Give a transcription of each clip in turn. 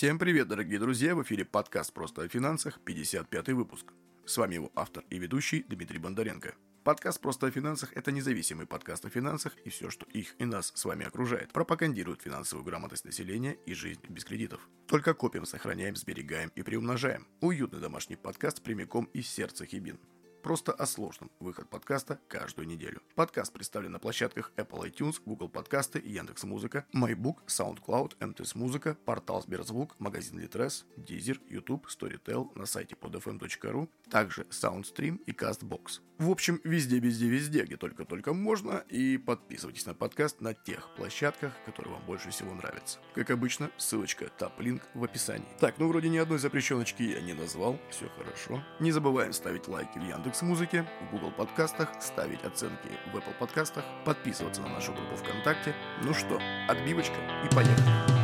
Всем привет, дорогие друзья! В эфире подкаст «Просто о финансах», 55 выпуск. С вами его автор и ведущий Дмитрий Бондаренко. Подкаст «Просто о финансах» — это независимый подкаст о финансах и все, что их и нас с вами окружает. Пропагандирует финансовую грамотность населения и жизнь без кредитов. Только копим, сохраняем, сберегаем и приумножаем. Уютный домашний подкаст прямиком из сердца Хибин. Просто о сложном. Выход подкаста каждую неделю. Подкаст представлен на площадках Apple iTunes, Google Подкасты, Яндекс Музыка, MyBook, SoundCloud, МТС Музыка, портал Сберзвук, магазин Litres, Deezer, YouTube, Storytel, на сайте podfm.ru, также SoundStream и CastBox. В общем, везде, везде, везде, где только-только можно, и подписывайтесь на подкаст на тех площадках, которые вам больше всего нравятся. Как обычно, ссылочка, тап-линк в описании. Так, ну вроде ни одной запрещеночки я не назвал, все хорошо. Не забываем ставить лайки в Яндекс Яндекс Музыке, в Google Подкастах, ставить оценки в Apple Подкастах, подписываться на нашу группу ВКонтакте. Ну что, отбивочка и поехали.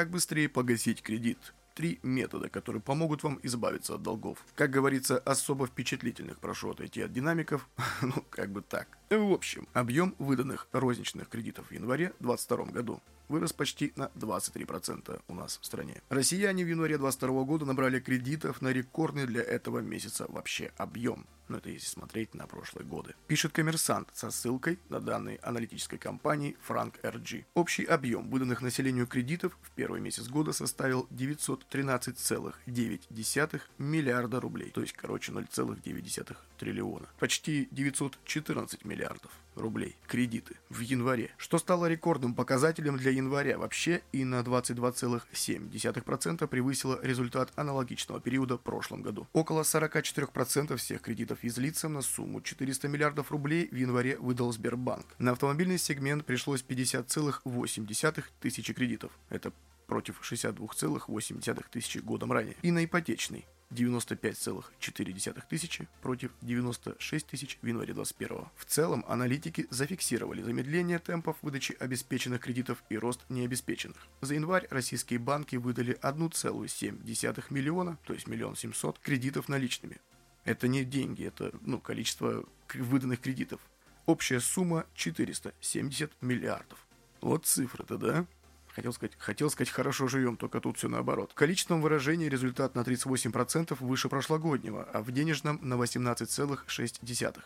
Как быстрее погасить кредит? Три метода, которые помогут вам избавиться от долгов. Как говорится, особо впечатлительных прошу отойти от динамиков. ну, как бы так. В общем, объем выданных розничных кредитов в январе 2022 году вырос почти на 23% у нас в стране. Россияне в январе 2022 года набрали кредитов на рекордный для этого месяца вообще объем но это если смотреть на прошлые годы. Пишет коммерсант со ссылкой на данные аналитической компании Frank RG. Общий объем выданных населению кредитов в первый месяц года составил 913,9 миллиарда рублей, то есть, короче, 0,9 триллиона. Почти 914 миллиардов рублей кредиты в январе, что стало рекордным показателем для января вообще и на 22,7% превысило результат аналогичного периода в прошлом году. Около 44% всех кредитов физлицам на сумму 400 миллиардов рублей в январе выдал Сбербанк. На автомобильный сегмент пришлось 50,8 тысячи кредитов. Это против 62,8 тысячи годом ранее. И на ипотечный 95,4 тысячи против 96 тысяч в январе 2021. В целом, аналитики зафиксировали замедление темпов выдачи обеспеченных кредитов и рост необеспеченных. За январь российские банки выдали 1,7 миллиона, то есть миллион семьсот, кредитов наличными. Это не деньги, это ну, количество выданных кредитов. Общая сумма 470 миллиардов. Вот цифры-то, да? Хотел сказать, хотел сказать, хорошо живем, только тут все наоборот. В количественном выражении результат на 38% выше прошлогоднего, а в денежном на 18,6%.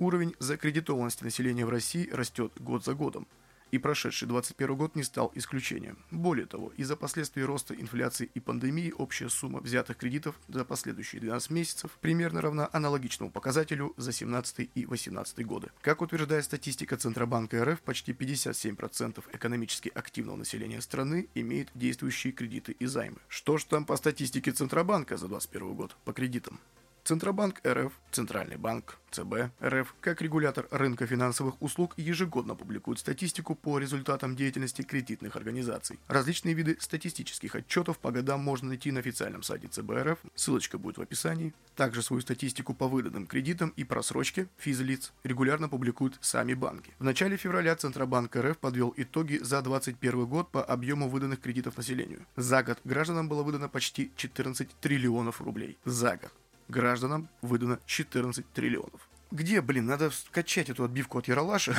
Уровень закредитованности населения в России растет год за годом и прошедший 2021 год не стал исключением. Более того, из-за последствий роста инфляции и пандемии общая сумма взятых кредитов за последующие 12 месяцев примерно равна аналогичному показателю за 17 и 18 годы. Как утверждает статистика Центробанка РФ, почти 57% экономически активного населения страны имеет действующие кредиты и займы. Что ж там по статистике Центробанка за 2021 год по кредитам? Центробанк РФ, Центральный банк, ЦБ РФ, как регулятор рынка финансовых услуг, ежегодно публикует статистику по результатам деятельности кредитных организаций. Различные виды статистических отчетов по годам можно найти на официальном сайте ЦБ РФ, ссылочка будет в описании. Также свою статистику по выданным кредитам и просрочке физлиц регулярно публикуют сами банки. В начале февраля Центробанк РФ подвел итоги за 2021 год по объему выданных кредитов населению. За год гражданам было выдано почти 14 триллионов рублей. За год гражданам выдано 14 триллионов. Где, блин, надо скачать эту отбивку от Яралаша.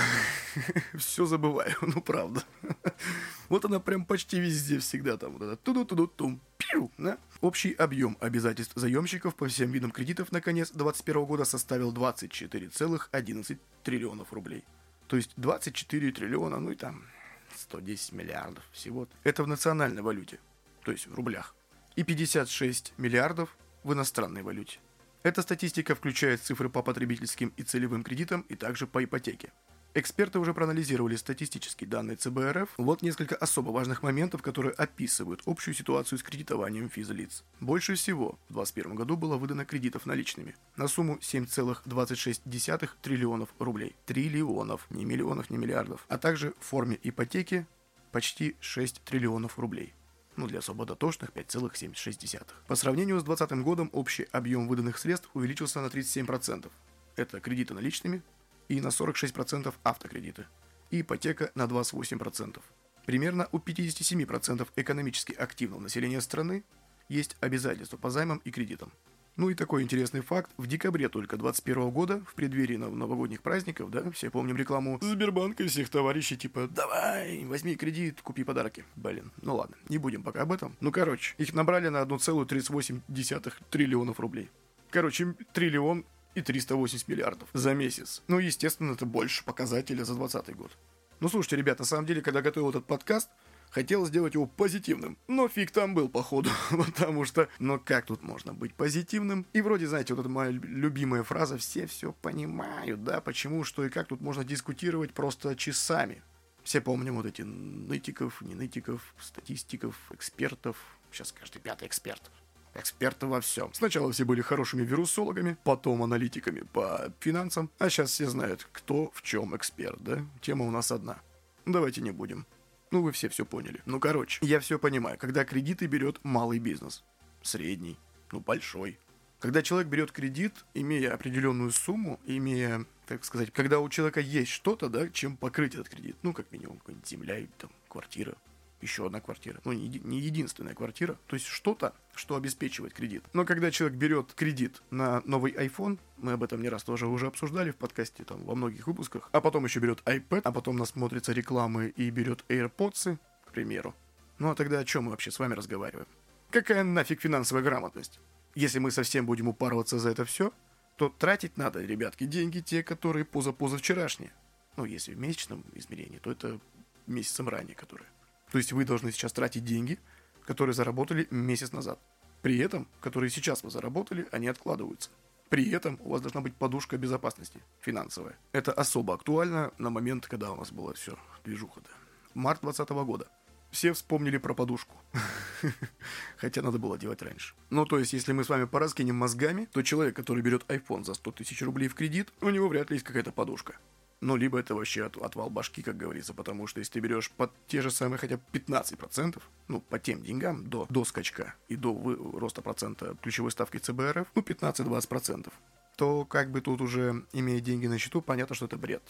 Все забываю, ну правда. Вот она прям почти везде всегда там. Вот это ту-ду-ту-ду-тум. Пиу Да? Общий объем обязательств заемщиков по всем видам кредитов на конец 2021 года составил 24,11 триллионов рублей. То есть 24 триллиона, ну и там 110 миллиардов всего. Это в национальной валюте, то есть в рублях. И 56 миллиардов в иностранной валюте. Эта статистика включает цифры по потребительским и целевым кредитам и также по ипотеке. Эксперты уже проанализировали статистические данные ЦБРФ. Вот несколько особо важных моментов, которые описывают общую ситуацию с кредитованием физлиц. Больше всего в 2021 году было выдано кредитов наличными на сумму 7,26 триллионов рублей. Триллионов, не миллионов, не миллиардов. А также в форме ипотеки почти 6 триллионов рублей ну, для особо дотошных 5,76. По сравнению с 2020 годом общий объем выданных средств увеличился на 37%. Это кредиты наличными, и на 46% автокредиты, и ипотека на 28%. Примерно у 57% экономически активного населения страны есть обязательства по займам и кредитам. Ну и такой интересный факт, в декабре только 2021 года, в преддверии новогодних праздников, да, все помним рекламу Сбербанка и всех товарищей, типа «Давай, возьми кредит, купи подарки». Блин, ну ладно, не будем пока об этом. Ну короче, их набрали на 1,38 триллионов рублей. Короче, триллион и 380 миллиардов за месяц. Ну, естественно, это больше показателя за 2020 год. Ну, слушайте, ребят, на самом деле, когда готовил этот подкаст, хотел сделать его позитивным. Но фиг там был, походу. Потому что, ну как тут можно быть позитивным? И вроде, знаете, вот эта моя любимая фраза, все все понимают, да, почему, что и как тут можно дискутировать просто часами. Все помним вот эти нытиков, не нытиков, статистиков, экспертов. Сейчас каждый пятый эксперт эксперты во всем. Сначала все были хорошими вирусологами, потом аналитиками по финансам, а сейчас все знают, кто в чем эксперт, да? Тема у нас одна. Давайте не будем. Ну, вы все все поняли. Ну, короче, я все понимаю, когда кредиты берет малый бизнес. Средний, ну, большой. Когда человек берет кредит, имея определенную сумму, имея, так сказать, когда у человека есть что-то, да, чем покрыть этот кредит. Ну, как минимум, какая-нибудь земля, там, квартира, еще одна квартира. Ну, не, не единственная квартира. То есть что-то, что обеспечивает кредит. Но когда человек берет кредит на новый iPhone, мы об этом не раз тоже уже обсуждали в подкасте, там, во многих выпусках, а потом еще берет iPad, а потом насмотрится рекламы и берет AirPods, к примеру. Ну а тогда о чем мы вообще с вами разговариваем? Какая нафиг финансовая грамотность? Если мы совсем будем упарываться за это все, то тратить надо, ребятки, деньги те, которые поза-позавчерашние. Ну, если в месячном измерении, то это месяцем ранее, которые. То есть вы должны сейчас тратить деньги, которые заработали месяц назад. При этом, которые сейчас вы заработали, они откладываются. При этом у вас должна быть подушка безопасности финансовая. Это особо актуально на момент, когда у нас было все движуха. Да. Март 2020 года. Все вспомнили про подушку. Хотя надо было делать раньше. Ну, то есть, если мы с вами пораскинем мозгами, то человек, который берет iPhone за 100 тысяч рублей в кредит, у него вряд ли есть какая-то подушка. Ну, либо это вообще от, отвал башки, как говорится, потому что если ты берешь под те же самые хотя бы 15%, ну, по тем деньгам до, до скачка и до вы, роста процента ключевой ставки ЦБРФ, ну, 15-20%, то как бы тут уже, имея деньги на счету, понятно, что это бред.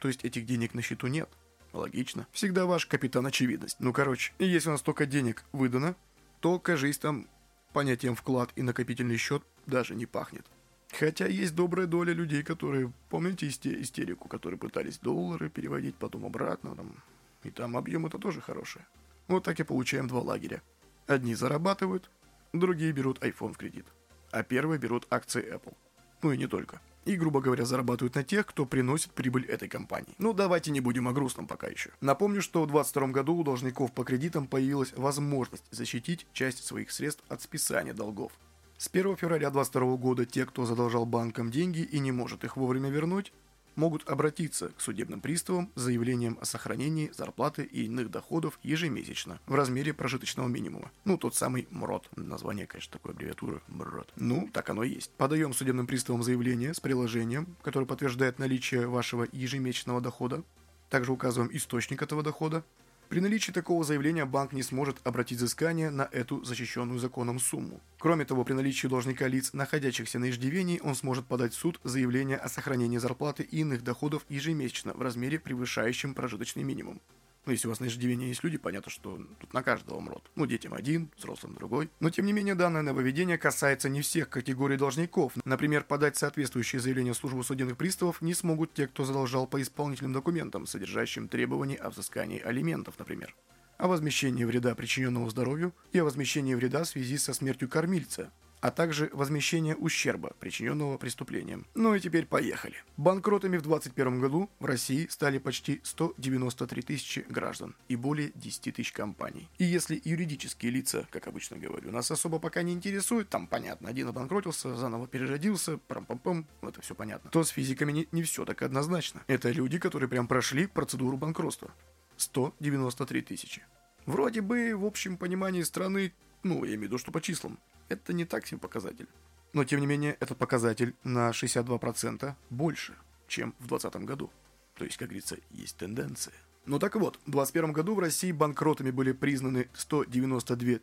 То есть этих денег на счету нет. Логично. Всегда ваш капитан очевидность. Ну, короче, если у нас столько денег выдано, то, кажись, там понятием вклад и накопительный счет даже не пахнет. Хотя есть добрая доля людей, которые, помните истерику, которые пытались доллары переводить, потом обратно, там, и там объем это тоже хороший. Вот так и получаем два лагеря. Одни зарабатывают, другие берут iPhone в кредит, а первые берут акции Apple. Ну и не только. И, грубо говоря, зарабатывают на тех, кто приносит прибыль этой компании. Ну, давайте не будем о грустном пока еще. Напомню, что в 2022 году у должников по кредитам появилась возможность защитить часть своих средств от списания долгов. С 1 февраля 2022 года те, кто задолжал банкам деньги и не может их вовремя вернуть, могут обратиться к судебным приставам с заявлением о сохранении зарплаты и иных доходов ежемесячно в размере прожиточного минимума. Ну, тот самый МРОД. Название, конечно, такой аббревиатура. МРОД. Ну, так оно и есть. Подаем судебным приставам заявление с приложением, которое подтверждает наличие вашего ежемесячного дохода. Также указываем источник этого дохода, при наличии такого заявления банк не сможет обратить взыскание на эту защищенную законом сумму. Кроме того, при наличии должника лиц, находящихся на иждивении, он сможет подать в суд заявление о сохранении зарплаты и иных доходов ежемесячно в размере, превышающем прожиточный минимум. Ну, если у вас на иждивении есть люди, понятно, что тут на каждого мрот. Ну, детям один, взрослым другой. Но, тем не менее, данное нововведение касается не всех категорий должников. Например, подать соответствующее заявление в службу судебных приставов не смогут те, кто задолжал по исполнительным документам, содержащим требования о взыскании алиментов, например. о возмещении вреда, причиненного здоровью, и о возмещении вреда в связи со смертью кормильца, а также возмещение ущерба, причиненного преступлением. Ну и теперь поехали. Банкротами в 2021 году в России стали почти 193 тысячи граждан и более 10 тысяч компаний. И если юридические лица, как обычно говорю, нас особо пока не интересуют, там понятно, один обанкротился, заново переродился, прам-пам-пам, это все понятно, то с физиками не, не все так однозначно. Это люди, которые прям прошли процедуру банкротства. 193 тысячи. Вроде бы, в общем понимании страны, ну, я имею в виду, что по числам, это не так себе показатель. Но, тем не менее, этот показатель на 62% больше, чем в 2020 году. То есть, как говорится, есть тенденция. Ну так вот, в 2021 году в России банкротами были признаны 192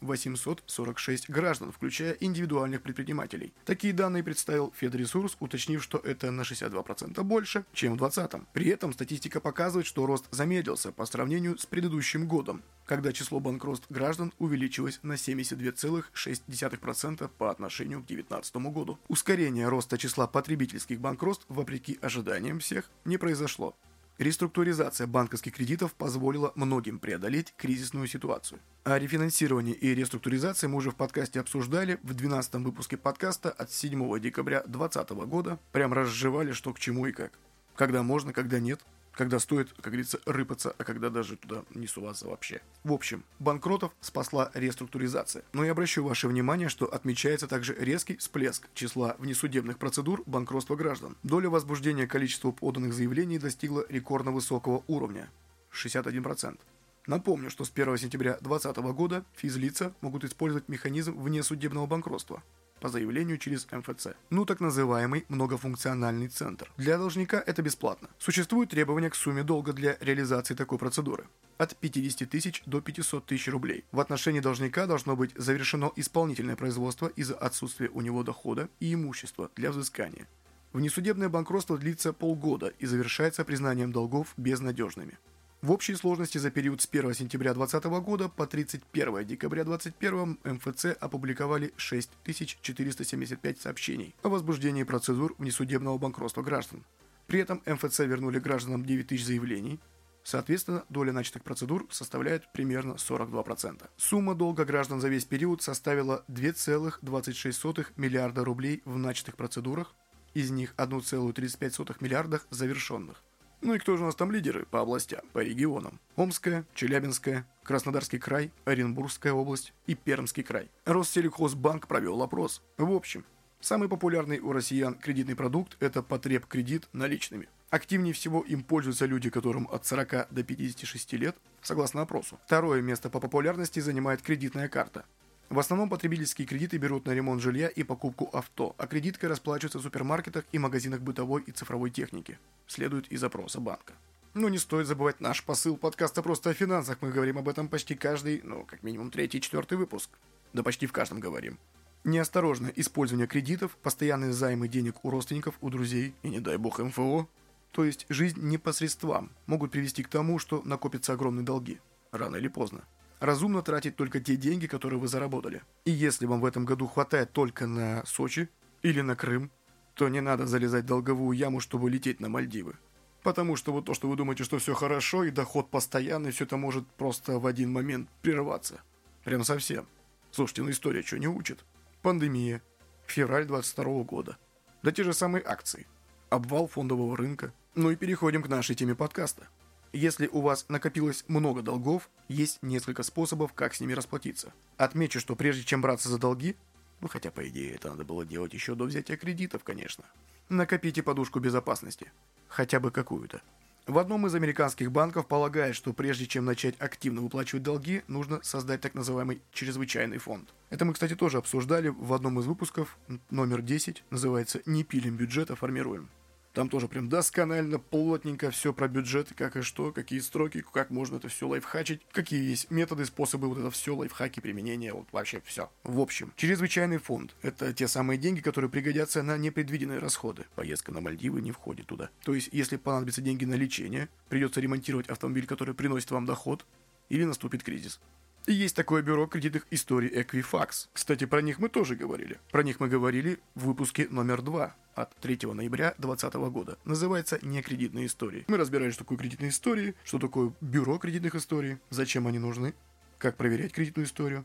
846 граждан, включая индивидуальных предпринимателей. Такие данные представил Федресурс, уточнив, что это на 62% больше, чем в 2020. При этом статистика показывает, что рост замедлился по сравнению с предыдущим годом, когда число банкротств граждан увеличилось на 72,6% по отношению к 2019 году. Ускорение роста числа потребительских банкротств, вопреки ожиданиям всех, не произошло. Реструктуризация банковских кредитов позволила многим преодолеть кризисную ситуацию. О рефинансировании и реструктуризации мы уже в подкасте обсуждали в 12 выпуске подкаста от 7 декабря 2020 года. Прям разжевали, что к чему и как. Когда можно, когда нет, когда стоит, как говорится, рыпаться, а когда даже туда не суваться вообще. В общем, банкротов спасла реструктуризация. Но я обращу ваше внимание, что отмечается также резкий всплеск числа внесудебных процедур банкротства граждан. Доля возбуждения количества поданных заявлений достигла рекордно высокого уровня – 61%. Напомню, что с 1 сентября 2020 года физлица могут использовать механизм внесудебного банкротства – по заявлению через МФЦ. Ну, так называемый многофункциональный центр. Для должника это бесплатно. Существуют требования к сумме долга для реализации такой процедуры. От 50 тысяч до 500 тысяч рублей. В отношении должника должно быть завершено исполнительное производство из-за отсутствия у него дохода и имущества для взыскания. Внесудебное банкротство длится полгода и завершается признанием долгов безнадежными. В общей сложности за период с 1 сентября 2020 года по 31 декабря 2021 МФЦ опубликовали 6475 сообщений о возбуждении процедур внесудебного банкротства граждан. При этом МФЦ вернули гражданам 9000 заявлений, Соответственно, доля начатых процедур составляет примерно 42%. Сумма долга граждан за весь период составила 2,26 миллиарда рублей в начатых процедурах, из них 1,35 миллиардах завершенных. Ну и кто же у нас там лидеры по областям, по регионам? Омская, Челябинская, Краснодарский край, Оренбургская область и Пермский край. Россельхозбанк провел опрос. В общем, самый популярный у россиян кредитный продукт – это потреб-кредит наличными. Активнее всего им пользуются люди, которым от 40 до 56 лет, согласно опросу. Второе место по популярности занимает кредитная карта. В основном потребительские кредиты берут на ремонт жилья и покупку авто, а кредиткой расплачиваются в супермаркетах и магазинах бытовой и цифровой техники. Следует из запроса банка. Но не стоит забывать наш посыл подкаста «Просто о финансах». Мы говорим об этом почти каждый, ну, как минимум третий четвертый выпуск. Да почти в каждом говорим. Неосторожное использование кредитов, постоянные займы денег у родственников, у друзей и, не дай бог, МФО, то есть жизнь непосредством, могут привести к тому, что накопятся огромные долги. Рано или поздно. Разумно тратить только те деньги, которые вы заработали. И если вам в этом году хватает только на Сочи или на Крым, то не надо залезать в долговую яму, чтобы лететь на Мальдивы. Потому что вот то, что вы думаете, что все хорошо и доход постоянный, все это может просто в один момент прерваться. Прям совсем. Слушайте, ну история что не учит? Пандемия. Февраль 22 года. Да те же самые акции. Обвал фондового рынка. Ну и переходим к нашей теме подкаста. Если у вас накопилось много долгов, есть несколько способов, как с ними расплатиться. Отмечу, что прежде чем браться за долги, ну хотя по идее это надо было делать еще до взятия кредитов, конечно, накопите подушку безопасности. Хотя бы какую-то. В одном из американских банков полагают, что прежде чем начать активно выплачивать долги, нужно создать так называемый чрезвычайный фонд. Это мы, кстати, тоже обсуждали в одном из выпусков, номер 10, называется «Не пилим бюджет, а формируем». Там тоже прям досконально, плотненько все про бюджет, как и что, какие строки, как можно это все лайфхачить, какие есть методы, способы вот это все, лайфхаки, применения, вот вообще все. В общем, чрезвычайный фонд – это те самые деньги, которые пригодятся на непредвиденные расходы. Поездка на Мальдивы не входит туда. То есть, если понадобятся деньги на лечение, придется ремонтировать автомобиль, который приносит вам доход, или наступит кризис. И есть такое бюро кредитных историй Equifax. Кстати, про них мы тоже говорили. Про них мы говорили в выпуске номер 2 от 3 ноября 2020 года. Называется «Некредитные истории». Мы разбирали, что такое кредитные истории, что такое бюро кредитных историй, зачем они нужны, как проверять кредитную историю,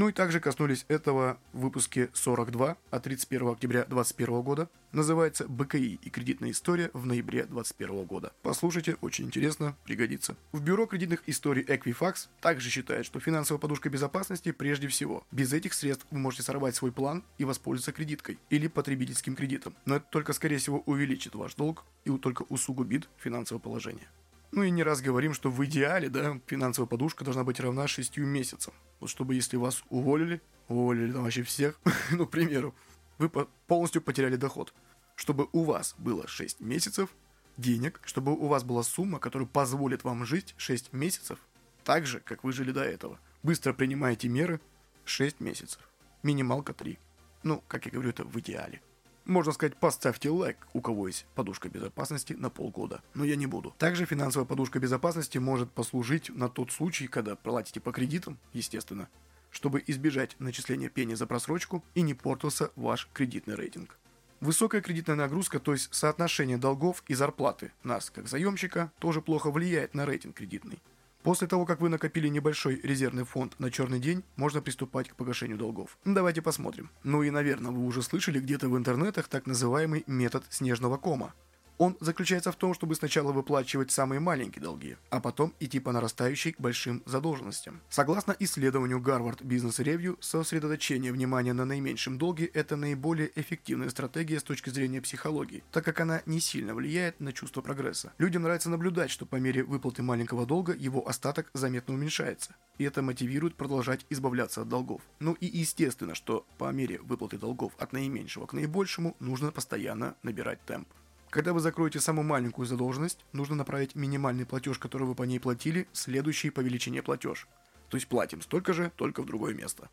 ну и также коснулись этого в выпуске 42 от 31 октября 2021 года. Называется «БКИ и кредитная история в ноябре 2021 года». Послушайте, очень интересно, пригодится. В Бюро кредитных историй Equifax также считает, что финансовая подушка безопасности прежде всего. Без этих средств вы можете сорвать свой план и воспользоваться кредиткой или потребительским кредитом. Но это только, скорее всего, увеличит ваш долг и только усугубит финансовое положение. Ну и не раз говорим, что в идеале, да, финансовая подушка должна быть равна 6 месяцам. Вот чтобы если вас уволили, уволили там вообще всех, ну, к примеру, вы полностью потеряли доход. Чтобы у вас было 6 месяцев денег, чтобы у вас была сумма, которая позволит вам жить 6 месяцев, так же, как вы жили до этого. Быстро принимаете меры 6 месяцев. Минималка 3. Ну, как я говорю, это в идеале. Можно сказать, поставьте лайк, у кого есть подушка безопасности на полгода. Но я не буду. Также финансовая подушка безопасности может послужить на тот случай, когда платите по кредитам, естественно, чтобы избежать начисления пени за просрочку и не портился ваш кредитный рейтинг. Высокая кредитная нагрузка, то есть соотношение долгов и зарплаты нас, как заемщика, тоже плохо влияет на рейтинг кредитный. После того, как вы накопили небольшой резервный фонд на черный день, можно приступать к погашению долгов. Давайте посмотрим. Ну и, наверное, вы уже слышали где-то в интернетах так называемый метод снежного кома. Он заключается в том, чтобы сначала выплачивать самые маленькие долги, а потом идти по нарастающей к большим задолженностям. Согласно исследованию Harvard Business Review, сосредоточение внимания на наименьшем долге – это наиболее эффективная стратегия с точки зрения психологии, так как она не сильно влияет на чувство прогресса. Людям нравится наблюдать, что по мере выплаты маленького долга его остаток заметно уменьшается, и это мотивирует продолжать избавляться от долгов. Ну и естественно, что по мере выплаты долгов от наименьшего к наибольшему нужно постоянно набирать темп. Когда вы закроете самую маленькую задолженность, нужно направить минимальный платеж, который вы по ней платили, следующий по величине платеж. То есть платим столько же, только в другое место.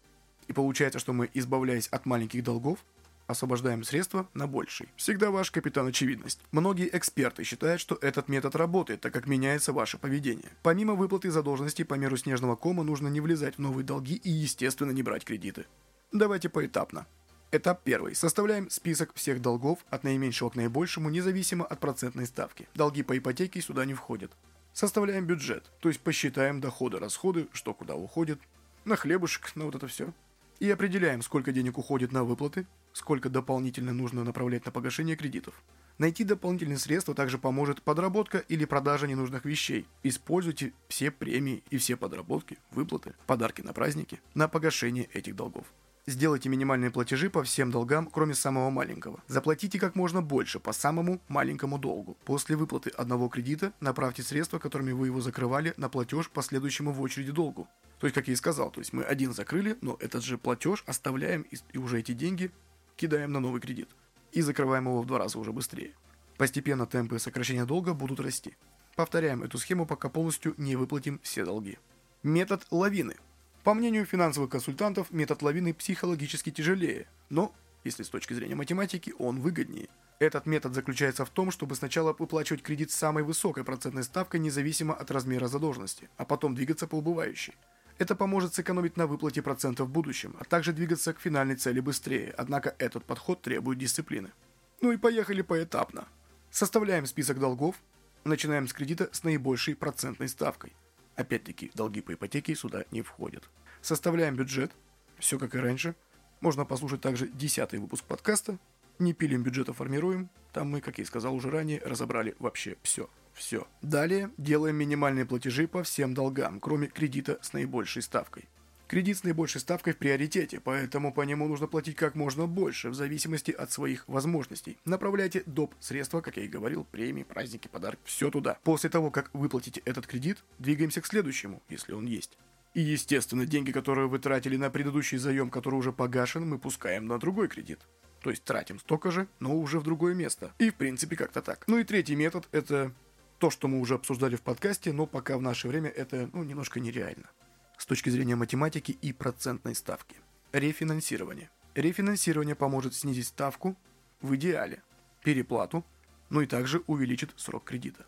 И получается, что мы, избавляясь от маленьких долгов, освобождаем средства на больший. Всегда ваш капитан очевидность. Многие эксперты считают, что этот метод работает, так как меняется ваше поведение. Помимо выплаты задолженности по меру снежного кома, нужно не влезать в новые долги и, естественно, не брать кредиты. Давайте поэтапно. Этап первый. Составляем список всех долгов от наименьшего к наибольшему, независимо от процентной ставки. Долги по ипотеке сюда не входят. Составляем бюджет, то есть посчитаем доходы, расходы, что куда уходит, на хлебушек, на вот это все. И определяем, сколько денег уходит на выплаты, сколько дополнительно нужно направлять на погашение кредитов. Найти дополнительные средства также поможет подработка или продажа ненужных вещей. Используйте все премии и все подработки, выплаты, подарки на праздники на погашение этих долгов. Сделайте минимальные платежи по всем долгам, кроме самого маленького. Заплатите как можно больше по самому маленькому долгу. После выплаты одного кредита направьте средства, которыми вы его закрывали, на платеж по следующему в очереди долгу. То есть, как я и сказал, то есть мы один закрыли, но этот же платеж оставляем и, уже эти деньги кидаем на новый кредит. И закрываем его в два раза уже быстрее. Постепенно темпы сокращения долга будут расти. Повторяем эту схему, пока полностью не выплатим все долги. Метод лавины – по мнению финансовых консультантов, метод лавины психологически тяжелее, но, если с точки зрения математики, он выгоднее. Этот метод заключается в том, чтобы сначала выплачивать кредит с самой высокой процентной ставкой независимо от размера задолженности, а потом двигаться по убывающей. Это поможет сэкономить на выплате процентов в будущем, а также двигаться к финальной цели быстрее, однако этот подход требует дисциплины. Ну и поехали поэтапно. Составляем список долгов, начинаем с кредита с наибольшей процентной ставкой – Опять-таки, долги по ипотеке сюда не входят. Составляем бюджет. Все как и раньше. Можно послушать также десятый выпуск подкаста. Не пилим бюджета, формируем. Там мы, как я и сказал уже ранее, разобрали вообще все. Все. Далее делаем минимальные платежи по всем долгам, кроме кредита с наибольшей ставкой. Кредит с наибольшей ставкой в приоритете, поэтому по нему нужно платить как можно больше, в зависимости от своих возможностей. Направляйте доп. средства, как я и говорил, премии, праздники, подарки, все туда. После того, как выплатите этот кредит, двигаемся к следующему, если он есть. И, естественно, деньги, которые вы тратили на предыдущий заем, который уже погашен, мы пускаем на другой кредит. То есть тратим столько же, но уже в другое место. И, в принципе, как-то так. Ну и третий метод – это то, что мы уже обсуждали в подкасте, но пока в наше время это ну, немножко нереально с точки зрения математики и процентной ставки. Рефинансирование. Рефинансирование поможет снизить ставку в идеале, переплату, но и также увеличит срок кредита.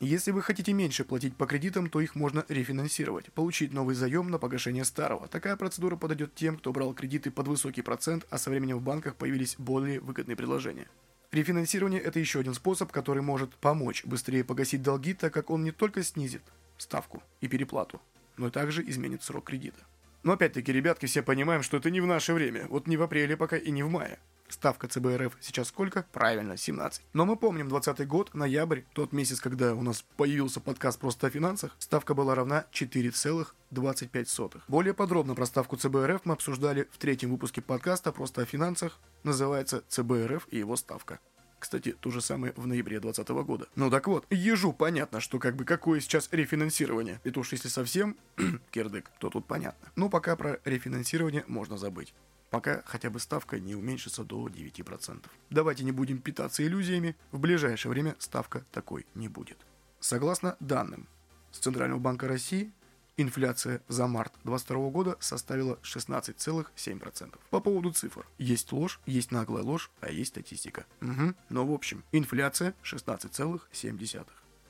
Если вы хотите меньше платить по кредитам, то их можно рефинансировать, получить новый заем на погашение старого. Такая процедура подойдет тем, кто брал кредиты под высокий процент, а со временем в банках появились более выгодные предложения. Рефинансирование – это еще один способ, который может помочь быстрее погасить долги, так как он не только снизит ставку и переплату, но также изменит срок кредита. Но опять-таки, ребятки, все понимаем, что это не в наше время. Вот не в апреле пока и не в мае. Ставка ЦБ РФ сейчас сколько? Правильно, 17. Но мы помним 20 год, ноябрь, тот месяц, когда у нас появился подкаст просто о финансах, ставка была равна 4,25. Более подробно про ставку ЦБ РФ мы обсуждали в третьем выпуске подкаста просто о финансах, называется ЦБ РФ и его ставка. Кстати, то же самое в ноябре 2020 года. Ну так вот, ежу понятно, что как бы какое сейчас рефинансирование. И то уж если совсем кирдык, то тут понятно. Но пока про рефинансирование можно забыть пока хотя бы ставка не уменьшится до 9%. Давайте не будем питаться иллюзиями, в ближайшее время ставка такой не будет. Согласно данным с Центрального банка России, инфляция за март 2022 года составила 16,7%. По поводу цифр. Есть ложь, есть наглая ложь, а есть статистика. Угу. Но в общем, инфляция 16,7%.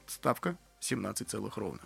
Ставка 17, ровно.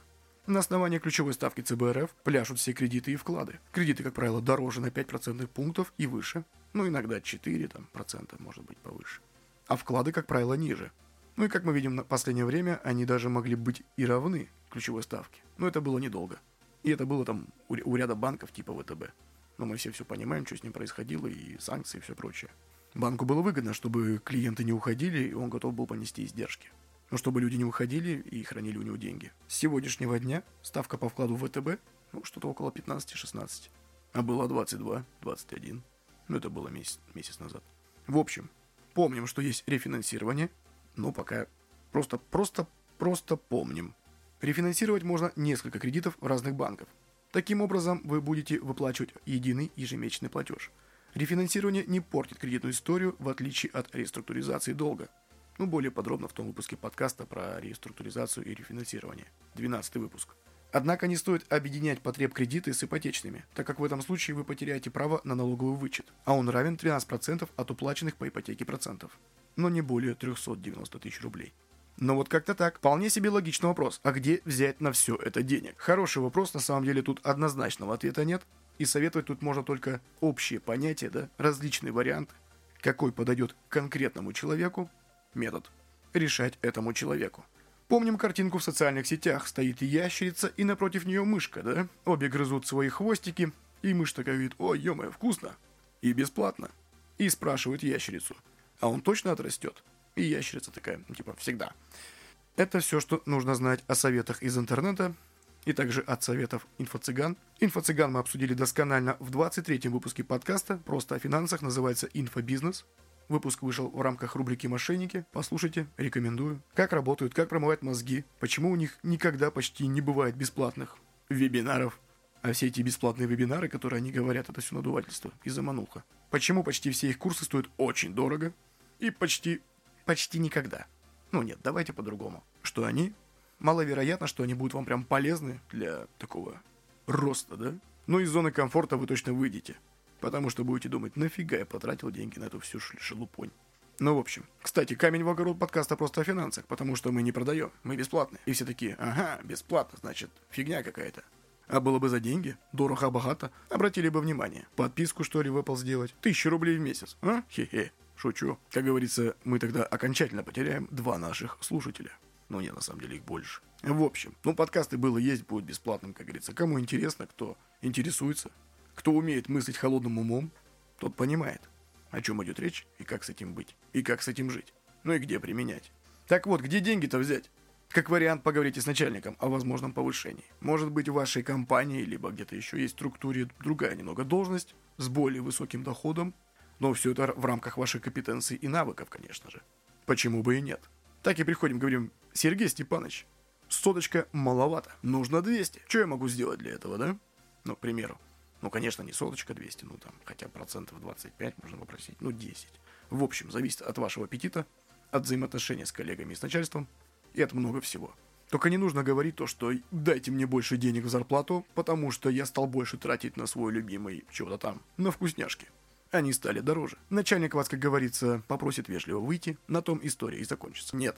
На основании ключевой ставки ЦБ РФ пляшут все кредиты и вклады. Кредиты, как правило, дороже на 5% пунктов и выше. Ну, иногда 4 там, процента, может быть, повыше. А вклады, как правило, ниже. Ну и как мы видим, на последнее время они даже могли быть и равны ключевой ставке. Но это было недолго. И это было там у, у ряда банков типа ВТБ. Но мы все все понимаем, что с ним происходило, и санкции, и все прочее. Банку было выгодно, чтобы клиенты не уходили, и он готов был понести издержки но чтобы люди не выходили и хранили у него деньги. С сегодняшнего дня ставка по вкладу в ВТБ, ну, что-то около 15-16. А было 22, 21. Ну, это было месяц, месяц назад. В общем, помним, что есть рефинансирование, но пока просто, просто, просто помним. Рефинансировать можно несколько кредитов в разных банков. Таким образом, вы будете выплачивать единый ежемесячный платеж. Рефинансирование не портит кредитную историю, в отличие от реструктуризации долга – ну, более подробно в том выпуске подкаста про реструктуризацию и рефинансирование. 12 выпуск. Однако не стоит объединять потреб кредиты с ипотечными, так как в этом случае вы потеряете право на налоговый вычет, а он равен 13% от уплаченных по ипотеке процентов, но не более 390 тысяч рублей. Но вот как-то так. Вполне себе логичный вопрос. А где взять на все это денег? Хороший вопрос, на самом деле тут однозначного ответа нет. И советовать тут можно только общие понятия, да, различные варианты, какой подойдет конкретному человеку, метод решать этому человеку. Помним картинку в социальных сетях. Стоит ящерица и напротив нее мышка, да? Обе грызут свои хвостики, и мышь такая говорит, ой, ё вкусно. И бесплатно. И спрашивает ящерицу, а он точно отрастет? И ящерица такая, ну, типа, всегда. Это все, что нужно знать о советах из интернета и также от советов инфо-цыган. Инфо-цыган мы обсудили досконально в 23-м выпуске подкаста, просто о финансах, называется «Инфобизнес». Выпуск вышел в рамках рубрики «Мошенники». Послушайте, рекомендую. Как работают, как промывать мозги, почему у них никогда почти не бывает бесплатных вебинаров. А все эти бесплатные вебинары, которые они говорят, это все надувательство и замануха. Почему почти все их курсы стоят очень дорого и почти, почти никогда. Ну нет, давайте по-другому. Что они, маловероятно, что они будут вам прям полезны для такого роста, да? Но из зоны комфорта вы точно выйдете. Потому что будете думать, нафига я потратил деньги на эту всю шелупонь. Ну, в общем. Кстати, камень в огород подкаста просто о финансах, потому что мы не продаем, мы бесплатные. И все такие, ага, бесплатно, значит, фигня какая-то. А было бы за деньги, дорого-богато, обратили бы внимание. Подписку, что ли, в Apple сделать? Тысячу рублей в месяц, а? Хе-хе. Шучу. Как говорится, мы тогда окончательно потеряем два наших слушателя. Ну, нет, на самом деле их больше. В общем, ну, подкасты было есть, будет бесплатным, как говорится. Кому интересно, кто интересуется, кто умеет мыслить холодным умом, тот понимает, о чем идет речь и как с этим быть, и как с этим жить, ну и где применять. Так вот, где деньги-то взять? Как вариант, поговорите с начальником о возможном повышении. Может быть, в вашей компании, либо где-то еще есть в структуре другая немного должность, с более высоким доходом, но все это в рамках вашей компетенции и навыков, конечно же. Почему бы и нет? Так и приходим, говорим, Сергей Степанович, соточка маловато, нужно 200. Что я могу сделать для этого, да? Ну, к примеру. Ну, конечно, не соточка 200, ну там, хотя процентов 25 можно попросить, ну 10. В общем, зависит от вашего аппетита, от взаимоотношения с коллегами и с начальством и от много всего. Только не нужно говорить то, что дайте мне больше денег в зарплату, потому что я стал больше тратить на свой любимый чего-то там, на вкусняшки. Они стали дороже. Начальник вас, как говорится, попросит вежливо выйти, на том история и закончится. Нет.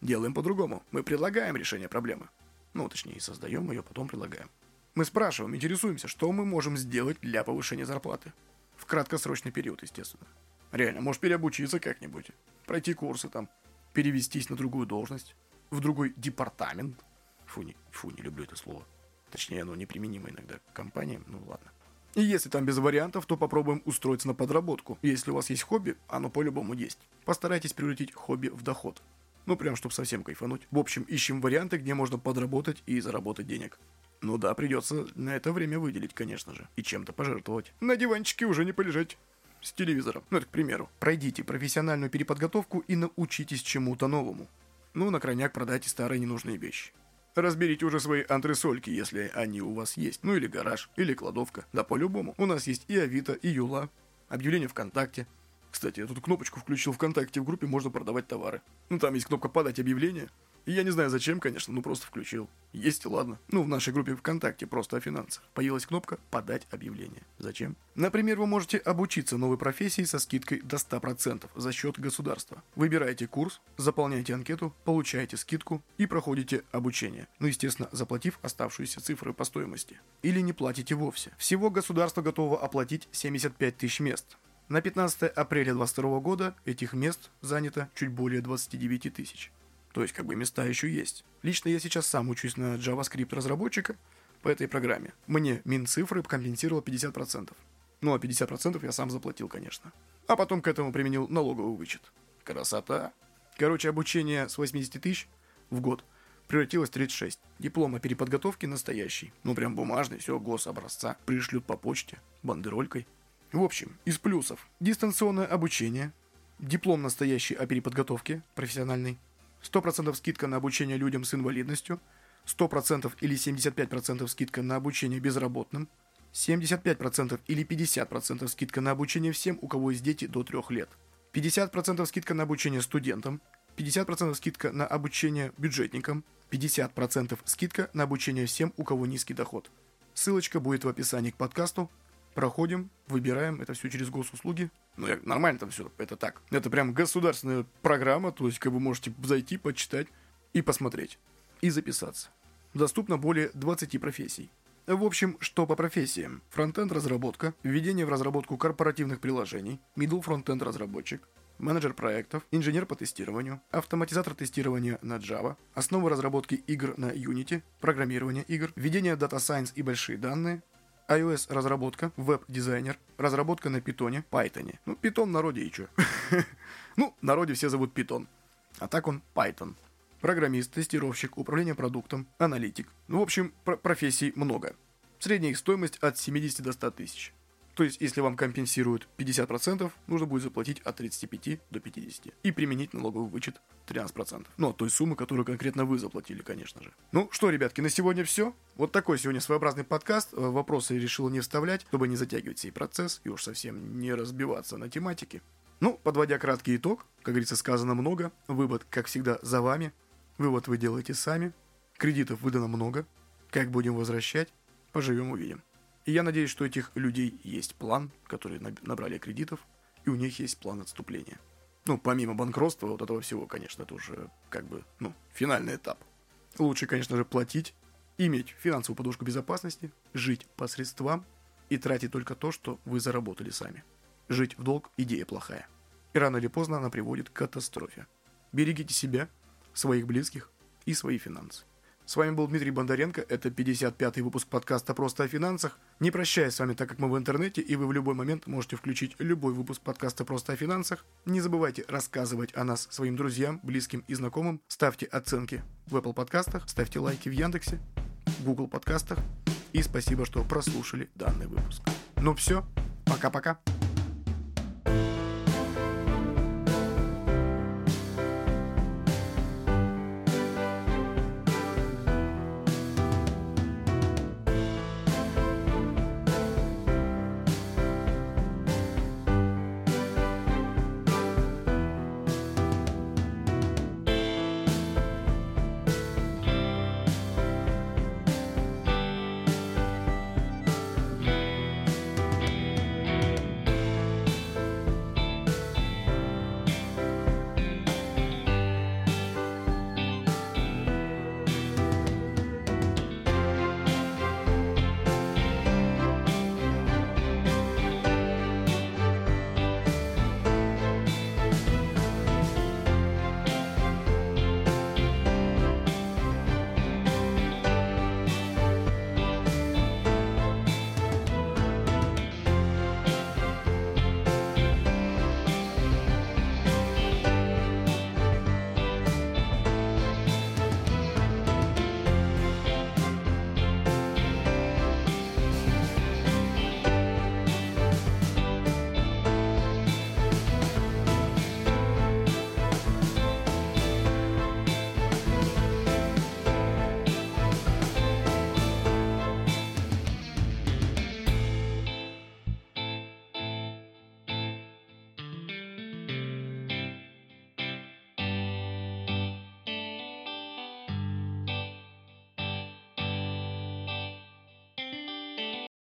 делаем по-другому. Мы предлагаем решение проблемы. Ну, точнее, создаем ее, потом предлагаем. Мы спрашиваем, интересуемся, что мы можем сделать для повышения зарплаты. В краткосрочный период, естественно. Реально, может переобучиться как-нибудь, пройти курсы там, перевестись на другую должность, в другой департамент. Фу, не, фу, не люблю это слово. Точнее, оно неприменимо иногда к компаниям, ну ладно. И если там без вариантов, то попробуем устроиться на подработку. Если у вас есть хобби, оно по-любому есть. Постарайтесь превратить хобби в доход. Ну, прям, чтобы совсем кайфануть. В общем, ищем варианты, где можно подработать и заработать денег. Ну да, придется на это время выделить, конечно же. И чем-то пожертвовать. На диванчике уже не полежать. С телевизором. Ну, это к примеру. Пройдите профессиональную переподготовку и научитесь чему-то новому. Ну, на крайняк продайте старые ненужные вещи. Разберите уже свои антресольки, если они у вас есть. Ну или гараж, или кладовка. Да по-любому. У нас есть и Авито, и Юла. Объявление ВКонтакте. Кстати, я тут кнопочку включил ВКонтакте, в группе можно продавать товары. Ну там есть кнопка «Подать объявление». И я не знаю зачем, конечно, ну просто включил. Есть ладно. Ну, в нашей группе ВКонтакте просто о финансах. Появилась кнопка «Подать объявление». Зачем? Например, вы можете обучиться новой профессии со скидкой до 100% за счет государства. Выбираете курс, заполняете анкету, получаете скидку и проходите обучение. Ну, естественно, заплатив оставшиеся цифры по стоимости. Или не платите вовсе. Всего государство готово оплатить 75 тысяч мест. На 15 апреля 2022 года этих мест занято чуть более 29 тысяч. То есть, как бы места еще есть. Лично я сейчас сам учусь на JavaScript разработчика по этой программе. Мне Минцифры компенсировал 50%. Ну, а 50% я сам заплатил, конечно. А потом к этому применил налоговый вычет. Красота. Короче, обучение с 80 тысяч в год превратилось в 36. Диплом о переподготовке настоящий. Ну, прям бумажный, все, гособразца. Пришлют по почте, бандеролькой. В общем, из плюсов. Дистанционное обучение. Диплом настоящий о переподготовке профессиональный. 100% скидка на обучение людям с инвалидностью, 100% или 75% скидка на обучение безработным, 75% или 50% скидка на обучение всем, у кого есть дети до 3 лет, 50% скидка на обучение студентам, 50% скидка на обучение бюджетникам, 50% скидка на обучение всем, у кого низкий доход. Ссылочка будет в описании к подкасту. Проходим, выбираем это все через госуслуги. Ну, я, нормально там все, это так. Это прям государственная программа, то есть как вы можете зайти, почитать и посмотреть. И записаться. Доступно более 20 профессий. В общем, что по профессиям? Фронтенд разработка, введение в разработку корпоративных приложений, middle фронтенд разработчик, менеджер проектов, инженер по тестированию, автоматизатор тестирования на Java, основы разработки игр на Unity, программирование игр, введение Data Science и большие данные, iOS разработка, веб-дизайнер, разработка на питоне, Python. Ну, питон народе и чё? ну, народе все зовут питон. А так он Python. Программист, тестировщик, управление продуктом, аналитик. Ну, в общем, про профессий много. Средняя их стоимость от 70 до 100 тысяч. То есть, если вам компенсируют 50%, нужно будет заплатить от 35 до 50 и применить налоговый вычет 13%. Ну, от той суммы, которую конкретно вы заплатили, конечно же. Ну что, ребятки, на сегодня все. Вот такой сегодня своеобразный подкаст. Э, вопросы решил не вставлять, чтобы не затягивать сей процесс и уж совсем не разбиваться на тематике. Ну, подводя краткий итог, как говорится, сказано много. Вывод, как всегда, за вами. Вывод вы делаете сами. Кредитов выдано много. Как будем возвращать? Поживем, увидим. И я надеюсь, что у этих людей есть план, которые набрали кредитов, и у них есть план отступления. Ну, помимо банкротства, вот этого всего, конечно, это уже как бы, ну, финальный этап. Лучше, конечно же, платить, иметь финансовую подушку безопасности, жить по средствам и тратить только то, что вы заработали сами. Жить в долг – идея плохая. И рано или поздно она приводит к катастрофе. Берегите себя, своих близких и свои финансы. С вами был Дмитрий Бондаренко, это 55-й выпуск подкаста «Просто о финансах». Не прощаюсь с вами, так как мы в интернете, и вы в любой момент можете включить любой выпуск подкаста «Просто о финансах». Не забывайте рассказывать о нас своим друзьям, близким и знакомым. Ставьте оценки в Apple подкастах, ставьте лайки в Яндексе, в Google подкастах. И спасибо, что прослушали данный выпуск. Ну все, пока-пока.